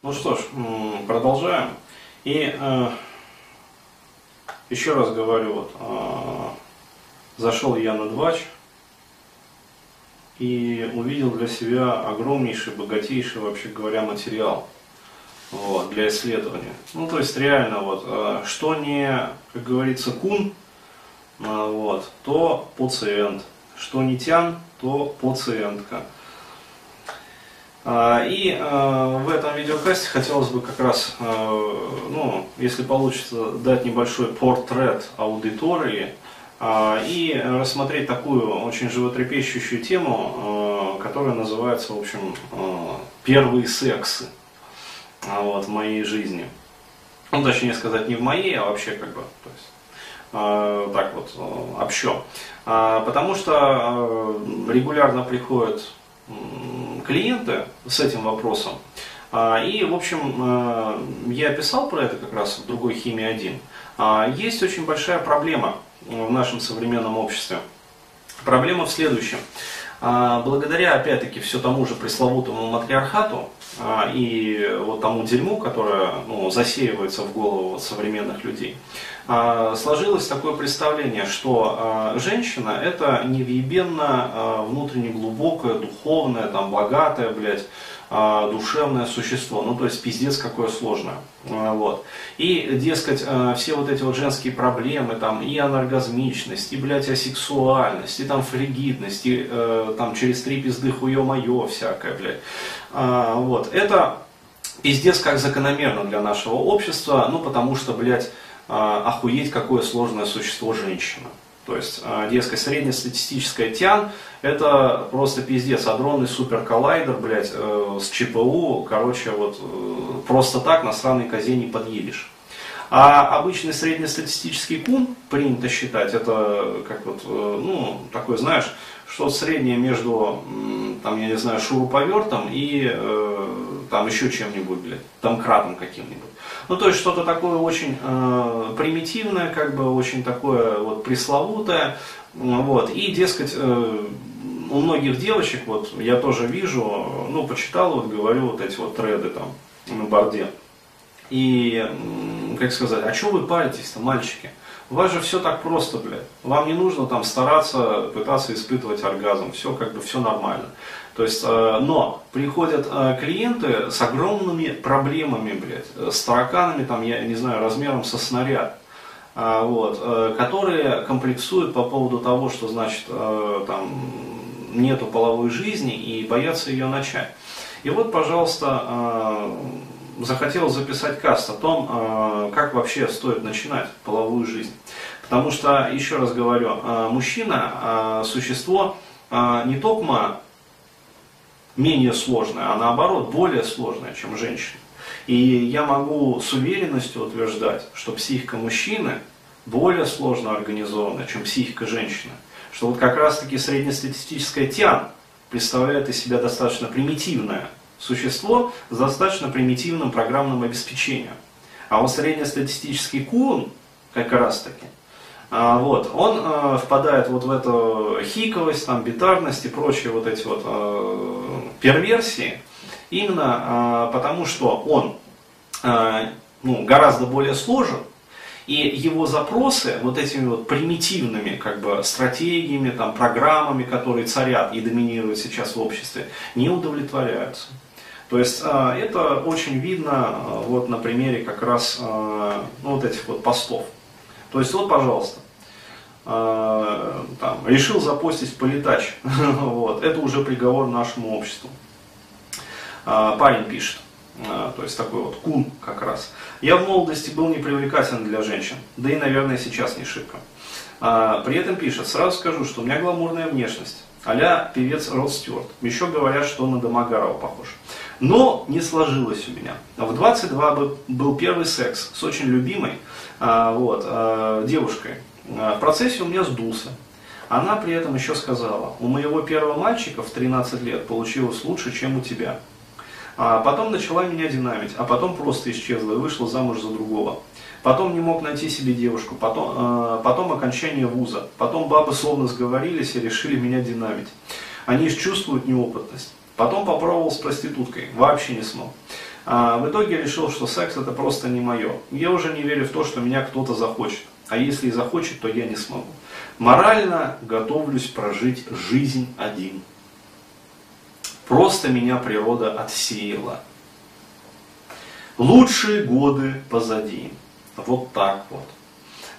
Ну что ж, продолжаем. И э, еще раз говорю, вот, э, зашел я на двач и увидел для себя огромнейший, богатейший, вообще говоря, материал вот, для исследования. Ну, то есть реально, вот, э, что не, как говорится, кун, э, вот, то пациент, что не тян, то пациентка. А, и а, в этом видеокасте хотелось бы как раз, а, ну, если получится, дать небольшой портрет аудитории и рассмотреть такую очень животрепещущую тему, которая называется, в общем, «Первые сексы» вот, в моей жизни. Ну, точнее сказать, не в моей, а вообще как бы, то есть, так вот, общо. Потому что регулярно приходят клиенты с этим вопросом. А, и, в общем, э, я писал про это как раз в другой химии 1. А, есть очень большая проблема в нашем современном обществе. Проблема в следующем. А, благодаря, опять-таки, все тому же пресловутому матриархату и вот тому дерьму, которое ну, засеивается в голову современных людей, сложилось такое представление, что женщина это невъебенно внутренне глубокое, духовное, там, богатое, блядь, душевное существо. Ну, то есть пиздец какое сложное. Вот. И, дескать, все вот эти вот женские проблемы, там, и анаргазмичность, и, блядь, асексуальность, и там фригидность, и э, там через три пизды хуё-моё всякое, блядь. Вот. Это пиздец как закономерно для нашего общества, ну, потому что, блядь, а, охуеть, какое сложное существо женщина. То есть, а, дескать, среднестатистическая тян это просто пиздец, адронный суперколлайдер, блядь, э, с ЧПУ, короче, вот э, просто так на сраной козе не подъедешь. А обычный среднестатистический кун, принято считать, это как вот, э, ну, такой, знаешь, что среднее между, там, я не знаю, шуруповертом и э, там еще чем-нибудь, блядь, там кратом каким-нибудь. Ну, то есть что-то такое очень э, примитивное, как бы очень такое вот пресловутое. Вот. И, дескать, э, у многих девочек, вот я тоже вижу, ну, почитал, вот говорю, вот эти вот треды там на борде. И, как сказать, а что вы паритесь-то, мальчики? У вас же все так просто, блядь. Вам не нужно там стараться, пытаться испытывать оргазм. Все как бы, все нормально. То есть, э, но приходят э, клиенты с огромными проблемами, блядь, с тараканами, там, я не знаю, размером со снаряд. Э, вот, которые комплексуют по поводу того, что значит там нету половой жизни и боятся ее начать. И вот, пожалуйста, захотел записать каст о том, как вообще стоит начинать половую жизнь. Потому что, еще раз говорю, мужчина, существо не только менее сложная, а наоборот более сложная, чем женщина. И я могу с уверенностью утверждать, что психика мужчины более сложно организована, чем психика женщины. Что вот как раз таки среднестатистическая тян представляет из себя достаточно примитивное существо с достаточно примитивным программным обеспечением. А вот среднестатистический кун, как раз таки, а, вот, он э, впадает вот в эту хиковость, там, битарность и прочие вот эти вот э, перверсии, именно э, потому что он э, ну, гораздо более сложен, и его запросы вот этими вот примитивными как бы, стратегиями, там, программами, которые царят и доминируют сейчас в обществе, не удовлетворяются. То есть э, это очень видно вот на примере как раз ну, вот этих вот постов. То есть вот, пожалуйста, там, решил запостить политач. вот, это уже приговор нашему обществу. Э, парень пишет, э, то есть такой вот кун как раз. Я в молодости был непривлекателен для женщин, да и, наверное, сейчас не шибко. Э, при этом пишет, сразу скажу, что у меня гламурная внешность. а певец Род Стюарт. Еще говорят, что он на Домогарова похож. Но не сложилось у меня. В 22 был первый секс с очень любимой вот, девушкой. А, в процессе у меня сдулся. Она при этом еще сказала, у моего первого мальчика в 13 лет получилось лучше, чем у тебя. А потом начала меня динамить, а потом просто исчезла и вышла замуж за другого. Потом не мог найти себе девушку, потом, э, потом окончание вуза, потом бабы словно сговорились и решили меня динамить. Они чувствуют неопытность. Потом попробовал с проституткой, вообще не смог. А в итоге решил, что секс это просто не мое. Я уже не верю в то, что меня кто-то захочет. А если и захочет, то я не смогу. Морально готовлюсь прожить жизнь один. Просто меня природа отсеяла. Лучшие годы позади. Вот так вот.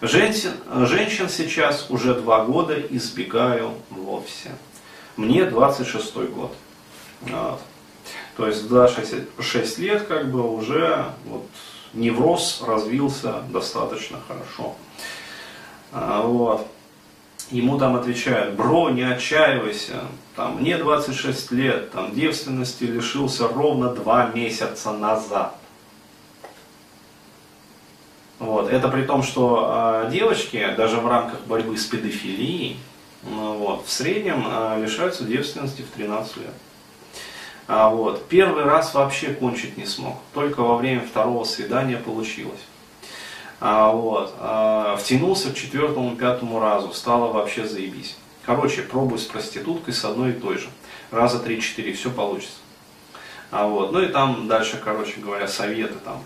Женщин, женщин сейчас уже два года избегаю вовсе. Мне 26 год. Вот. То есть за 6, 6 лет как бы уже вот, невроз развился достаточно хорошо. А, вот. Ему там отвечают, бро, не отчаивайся, там, мне 26 лет, там, девственности лишился ровно 2 месяца назад. Вот. Это при том, что э, девочки даже в рамках борьбы с педофилией ну, вот, в среднем э, лишаются девственности в 13 лет. А, вот. Первый раз вообще кончить не смог, только во время второго свидания получилось. А, вот. А, втянулся к четвертому, пятому разу, стало вообще заебись. Короче, пробуй с проституткой с одной и той же. Раза три-четыре, все получится. А, вот. Ну и там дальше, короче говоря, советы там,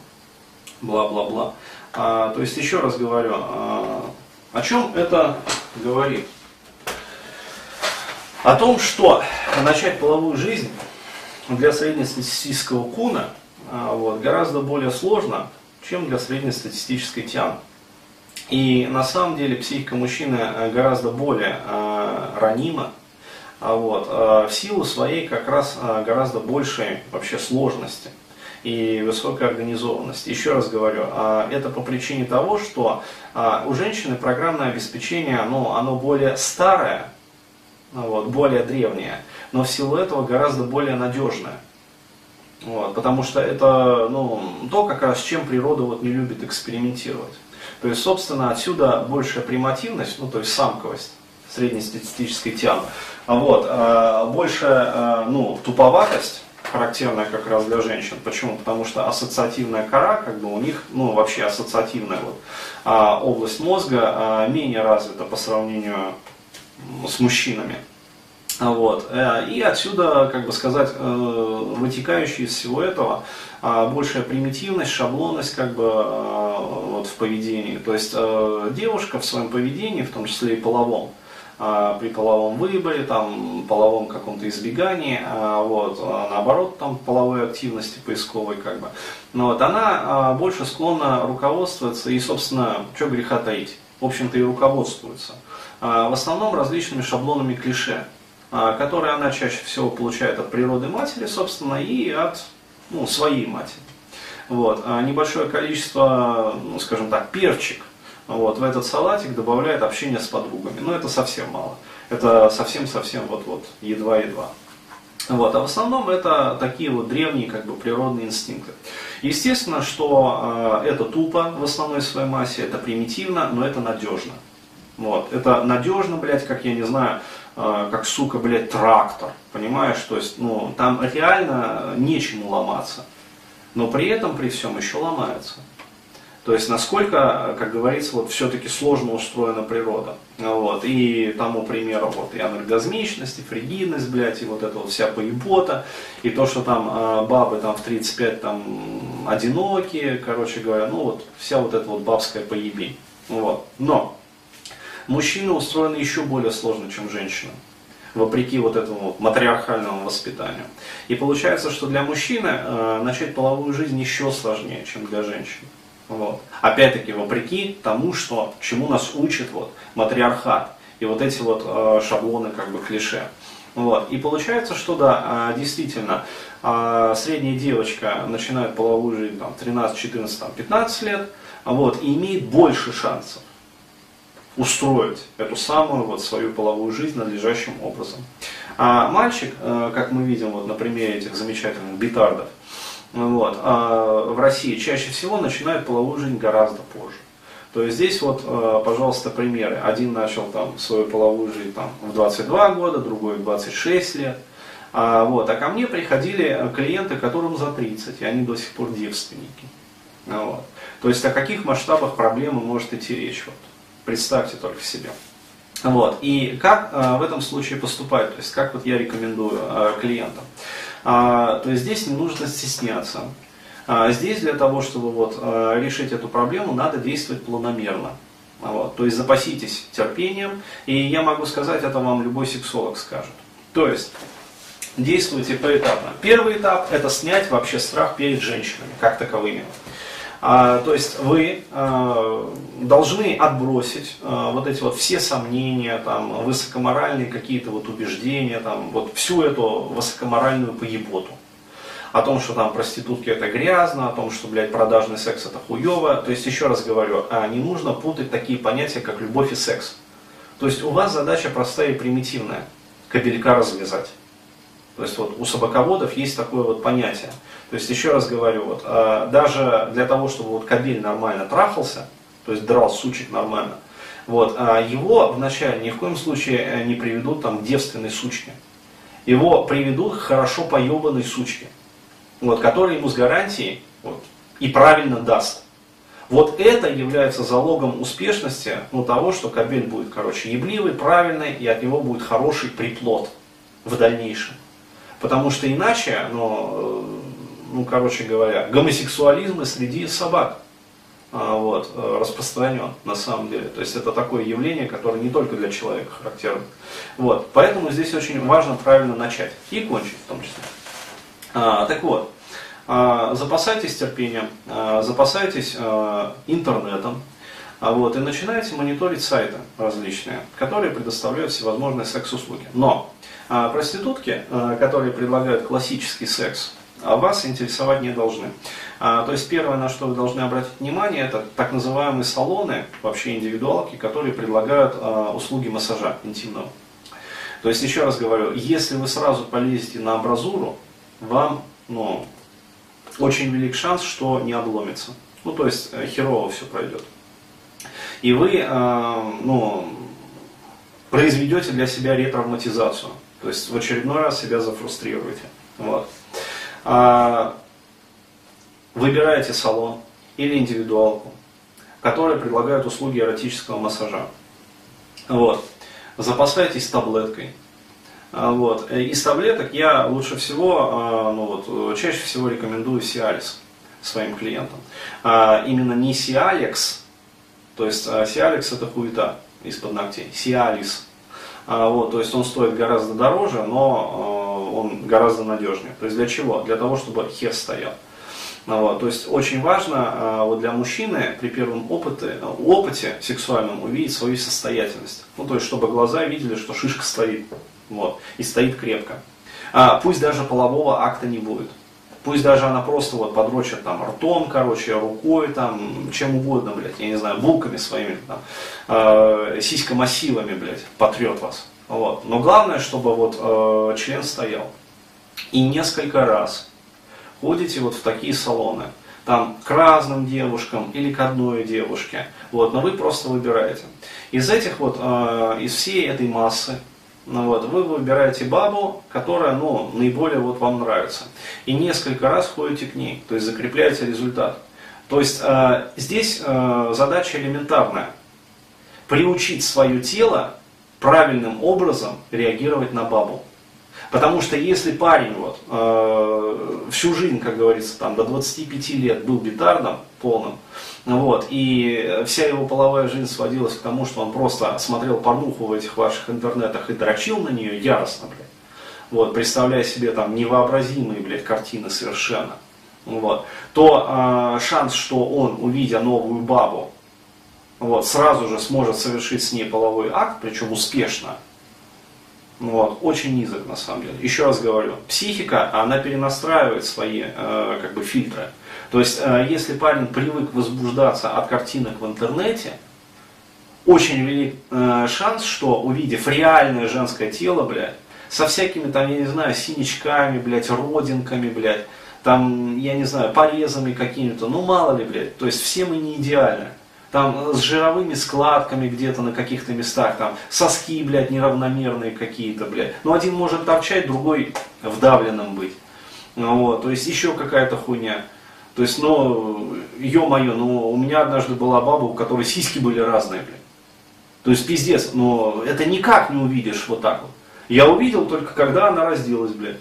бла-бла-бла. А, то есть, еще раз говорю, а, о чем это говорит? О том, что начать половую жизнь для среднестатистического куна а, вот, гораздо более сложно, чем для среднестатистической тян. И на самом деле психика мужчины э, гораздо более э, ранима, а вот, э, в силу своей как раз э, гораздо большей вообще сложности и высокой организованности. Еще раз говорю, это по причине того, что у женщины программное обеспечение, оно, оно более старое, вот, более древнее, но в силу этого гораздо более надежное. Вот, потому что это ну, то, как раз с чем природа вот не любит экспериментировать. То есть, собственно, отсюда большая примативность, ну, то есть самковость среднестатистической тяны, а вот, а, большая а, ну, туповатость, характерная как раз для женщин. Почему? Потому что ассоциативная кора, как бы у них, ну вообще ассоциативная вот, а, область мозга а, менее развита по сравнению с мужчинами. Вот. Э, и отсюда, как бы сказать, э, вытекающие из всего этого а, большая примитивность, шаблонность как бы а, вот в поведении. То есть э, девушка в своем поведении, в том числе и половом, а, при половом выборе, там, половом каком-то избегании, вот, наоборот, там, половой активности поисковой, как бы, но вот она больше склонна руководствоваться и, собственно, что греха таить, в общем-то, и руководствуется. В основном различными шаблонами клише. А, которые она чаще всего получает от природы матери, собственно, и от ну, своей матери. Вот. А небольшое количество, ну, скажем так, перчик вот, в этот салатик добавляет общение с подругами. Но это совсем мало. Это совсем-совсем вот-вот, едва-едва. Вот, а в основном это такие вот древние как бы природные инстинкты. Естественно, что э, это тупо в основной своей массе, это примитивно, но это надежно. Вот, это надежно, блядь, как я не знаю, а, как, сука, блядь, трактор, понимаешь, то есть, ну, там реально нечему ломаться, но при этом, при всем, еще ломается. То есть, насколько, как говорится, вот все-таки сложно устроена природа. Вот. И тому примеру, вот, и анаргазмичность, и фригидность, блядь, и вот эта вот вся поебота, и то, что там э, бабы там в 35 там одинокие, короче говоря, ну вот, вся вот эта вот бабская поебень. Вот. Но, Мужчины устроены еще более сложно, чем женщины вопреки вот этому вот матриархальному воспитанию. И получается, что для мужчины э, начать половую жизнь еще сложнее, чем для женщин. Вот. Опять-таки, вопреки тому, что, чему нас учит вот, матриархат и вот эти вот э, шаблоны, как бы клише. Вот. И получается, что да, э, действительно, э, средняя девочка начинает половую жизнь там, 13, 14, там, 15 лет, вот, и имеет больше шансов устроить эту самую вот свою половую жизнь надлежащим образом. А мальчик, э, как мы видим вот на примере этих замечательных битардов, вот, а в России чаще всего начинает половую жизнь гораздо позже. То есть здесь вот, э, пожалуйста, примеры. Один начал там свою половую жизнь там, в 22 года, другой в 26 лет. А, вот, а ко мне приходили клиенты, которым за 30, и они до сих пор девственники. Вот. То есть о каких масштабах проблемы может идти речь? Вот. Представьте только себе. Вот. И как э, в этом случае поступать, то есть как вот я рекомендую э, клиентам. А, то есть здесь не нужно стесняться. А здесь для того, чтобы вот, а, решить эту проблему, надо действовать планомерно. Вот, то есть запаситесь терпением, и я могу сказать, это вам любой сексолог скажет. То есть действуйте поэтапно. Первый этап это снять вообще страх перед женщинами, как таковыми. А, то есть вы а, должны отбросить а, вот эти вот все сомнения, там, высокоморальные какие-то вот убеждения, там, вот всю эту высокоморальную поеботу. О том, что там проститутки это грязно, о том, что, блядь, продажный секс это хуево. То есть, еще раз говорю, не нужно путать такие понятия, как любовь и секс. То есть, у вас задача простая и примитивная. Кабелька развязать. То есть вот у собаководов есть такое вот понятие. То есть еще раз говорю, вот, э, даже для того, чтобы вот кабель нормально трахался, то есть драл сучек нормально, вот, э, его вначале ни в коем случае э, не приведут там к девственной сучке. Его приведут к хорошо поебанной сучке, вот, которая ему с гарантией вот, и правильно даст. Вот это является залогом успешности ну, того, что кабель будет, короче, ебливый, правильный, и от него будет хороший приплод в дальнейшем. Потому что иначе, ну, ну короче говоря, гомосексуализм среди собак а, вот, э, распространен на самом деле. То есть это такое явление, которое не только для человека характерно. Вот. Поэтому здесь очень важно правильно начать и кончить в том числе. А, так вот, а, запасайтесь терпением, а, запасайтесь а, интернетом, а вот, и начинаете мониторить сайты различные, которые предоставляют всевозможные секс-услуги. Но а проститутки, э, которые предлагают классический секс, а вас интересовать не должны. А, то есть первое, на что вы должны обратить внимание, это так называемые салоны, вообще индивидуалки, которые предлагают а, услуги массажа интимного. То есть еще раз говорю, если вы сразу полезете на абразуру, вам ну, очень велик шанс, что не обломится. Ну то есть э, херово все пройдет. И вы ну, произведете для себя ретравматизацию. То есть в очередной раз себя зафрустрируете. Вот. А, выбираете салон или индивидуалку, которые предлагают услуги эротического массажа. Вот. Запасайтесь таблеткой. А, вот. Из таблеток я лучше всего, а, ну вот, чаще всего рекомендую Сиалис своим клиентам. А, именно не Сиалекс, то есть Сиалекс это хуета из-под ногтей, Сиалис вот, то есть он стоит гораздо дороже, но э, он гораздо надежнее. То есть для чего? Для того, чтобы хер стоял. Ну вот, то есть очень важно э, вот для мужчины при первом опыте, опыте сексуальном увидеть свою состоятельность. Ну, то есть, чтобы глаза видели, что шишка стоит. Вот, и стоит крепко. А, пусть даже полового акта не будет. Пусть даже она просто вот подрочит там ртом, короче, рукой, там, чем угодно, блядь, я не знаю, булками своими, там, э, сиськомассивами, блядь, потрет вас. Вот. Но главное, чтобы вот э, член стоял. И несколько раз ходите вот в такие салоны. Там к разным девушкам или к одной девушке. Вот, но вы просто выбираете. Из этих вот, э, из всей этой массы, ну вот, вы выбираете бабу, которая ну, наиболее вот вам нравится. И несколько раз ходите к ней, то есть закрепляете результат. То есть э, здесь э, задача элементарная. Приучить свое тело правильным образом реагировать на бабу. Потому что если парень вот, э, всю жизнь, как говорится, там, до 25 лет был битардом полным, вот, и вся его половая жизнь сводилась к тому, что он просто смотрел порнуху в этих ваших интернетах и дрочил на нее яростно, блядь. Вот, представляя себе там невообразимые, блядь, картины совершенно. Вот, то э, шанс, что он, увидя новую бабу, вот, сразу же сможет совершить с ней половой акт, причем успешно, вот, очень низок на самом деле. Еще раз говорю, психика, она перенастраивает свои э, как бы фильтры. То есть, э, если парень привык возбуждаться от картинок в интернете, очень велик э, шанс, что увидев реальное женское тело, блядь, со всякими там, я не знаю, синячками, блядь, родинками, блядь, там, я не знаю, порезами какими-то, ну мало ли, блядь, то есть все мы не идеальны там с жировыми складками где-то на каких-то местах, там соски, блядь, неравномерные какие-то, блядь. Ну, один может торчать, другой вдавленным быть. Ну, вот, то есть еще какая-то хуйня. То есть, ну, ё-моё, ну, у меня однажды была баба, у которой сиськи были разные, блядь. То есть, пиздец, но это никак не увидишь вот так вот. Я увидел только, когда она разделась, блядь.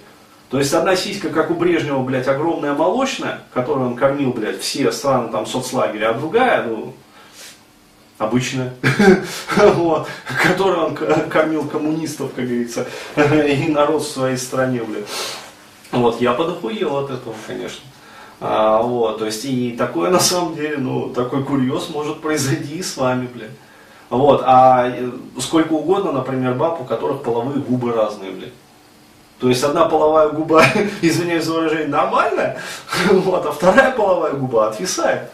То есть одна сиська, как у Брежнева, блядь, огромная молочная, которую он кормил, блядь, все страны там соцлагеря, а другая, ну, обычная, вот, которую он кормил коммунистов, как говорится, и народ в своей стране, блядь. Вот, я подохуел от этого, конечно. А, вот, то есть, и такое на самом деле, ну, такой курьез может произойти с вами, блядь. Вот, а э, сколько угодно, например, баб, у которых половые губы разные, блядь. То есть одна половая губа, извиняюсь за выражение, нормальная, вот, а вторая половая губа отвисает.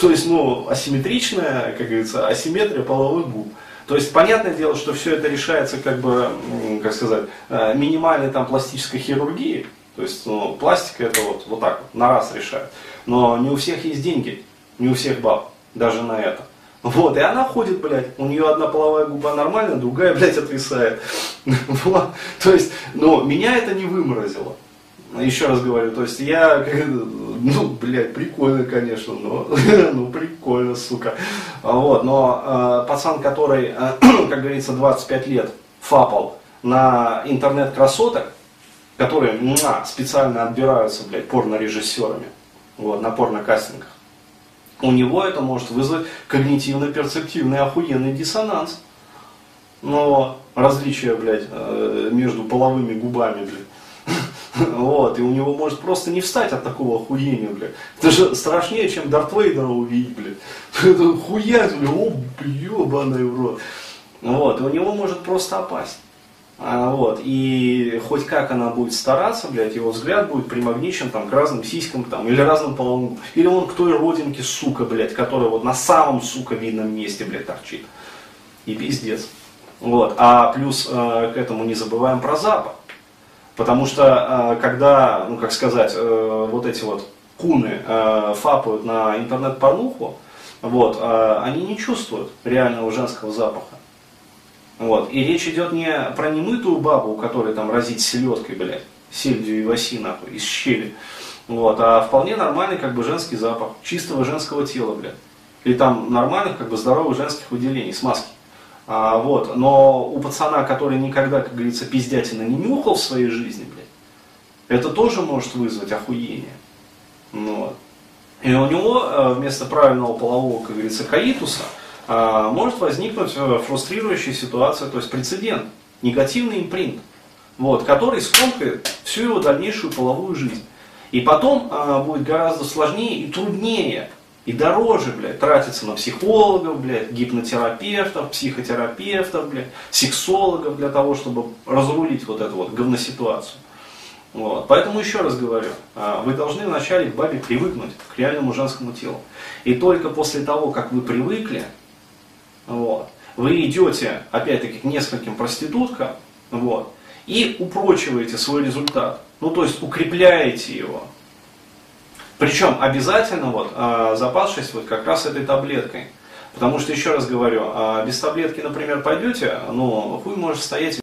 То есть, ну, асимметричная, как говорится, асимметрия половых губ. То есть, понятное дело, что все это решается, как бы, как сказать, э, минимальной там пластической хирургией. То есть, ну, пластика это вот, вот так вот, на раз решает. Но не у всех есть деньги, не у всех баб, даже на это. Вот, и она ходит, блядь, у нее одна половая губа нормальная, другая, блядь, отвисает. То есть, но меня это не выморозило. Еще раз говорю, то есть я, ну, блядь, прикольно, конечно, но, ну, прикольно, сука. Вот, но э, пацан, который, э, как говорится, 25 лет фапал на интернет-красоток, которые муа, специально отбираются, блядь, порно-режиссерами, вот, на порно-кастингах, у него это может вызвать когнитивно-перцептивный охуенный диссонанс. Но различие, блядь, э, между половыми губами, блядь. Вот, и у него может просто не встать от такого охуения, блядь. Это же страшнее, чем Дарт Вейдера увидеть, блядь. Это хуять, блядь, о, ебаный в рот. Вот, и у него может просто опасть. А, вот, и хоть как она будет стараться, блядь, его взгляд будет примагничен там, к разным сиськам там, или разным половым, или он к той родинке, сука, блядь, которая вот на самом, сука, видном месте, блядь, торчит. И пиздец. Вот. А плюс э, к этому не забываем про Запад. Потому что э, когда, ну как сказать, э, вот эти вот куны э, фапают на интернет-порнуху, вот, они не чувствуют реального женского запаха. Вот. И речь идет не про немытую бабу, у которой там разить селедкой, блядь, сельдью и васи, нахуй, из щели. Вот, а вполне нормальный как бы женский запах, чистого женского тела, блядь. Или там нормальных, как бы здоровых женских выделений, смазки. А, вот, но у пацана, который никогда, как говорится, пиздятина не нюхал в своей жизни, блядь, это тоже может вызвать охуение. Ну, вот. И у него э, вместо правильного полового, как говорится, каитуса, а, может возникнуть э, фрустрирующая ситуация, то есть прецедент, негативный импринт, вот, который скомкает всю его дальнейшую половую жизнь. И потом будет гораздо сложнее и труднее, и дороже, блядь, тратиться на психологов, блядь, гипнотерапевтов, психотерапевтов, блядь, сексологов для того, чтобы разрулить вот эту вот говноситуацию. Вот. Поэтому еще раз говорю, а, вы должны вначале к бабе привыкнуть к реальному женскому телу. И только после того, как вы привыкли, вот. Вы идете, опять-таки, к нескольким проституткам, вот, и упрочиваете свой результат. Ну, то есть укрепляете его. Причем обязательно вот, э, запасшись вот как раз этой таблеткой. Потому что, еще раз говорю, э, без таблетки, например, пойдете, ну, хуй может стоять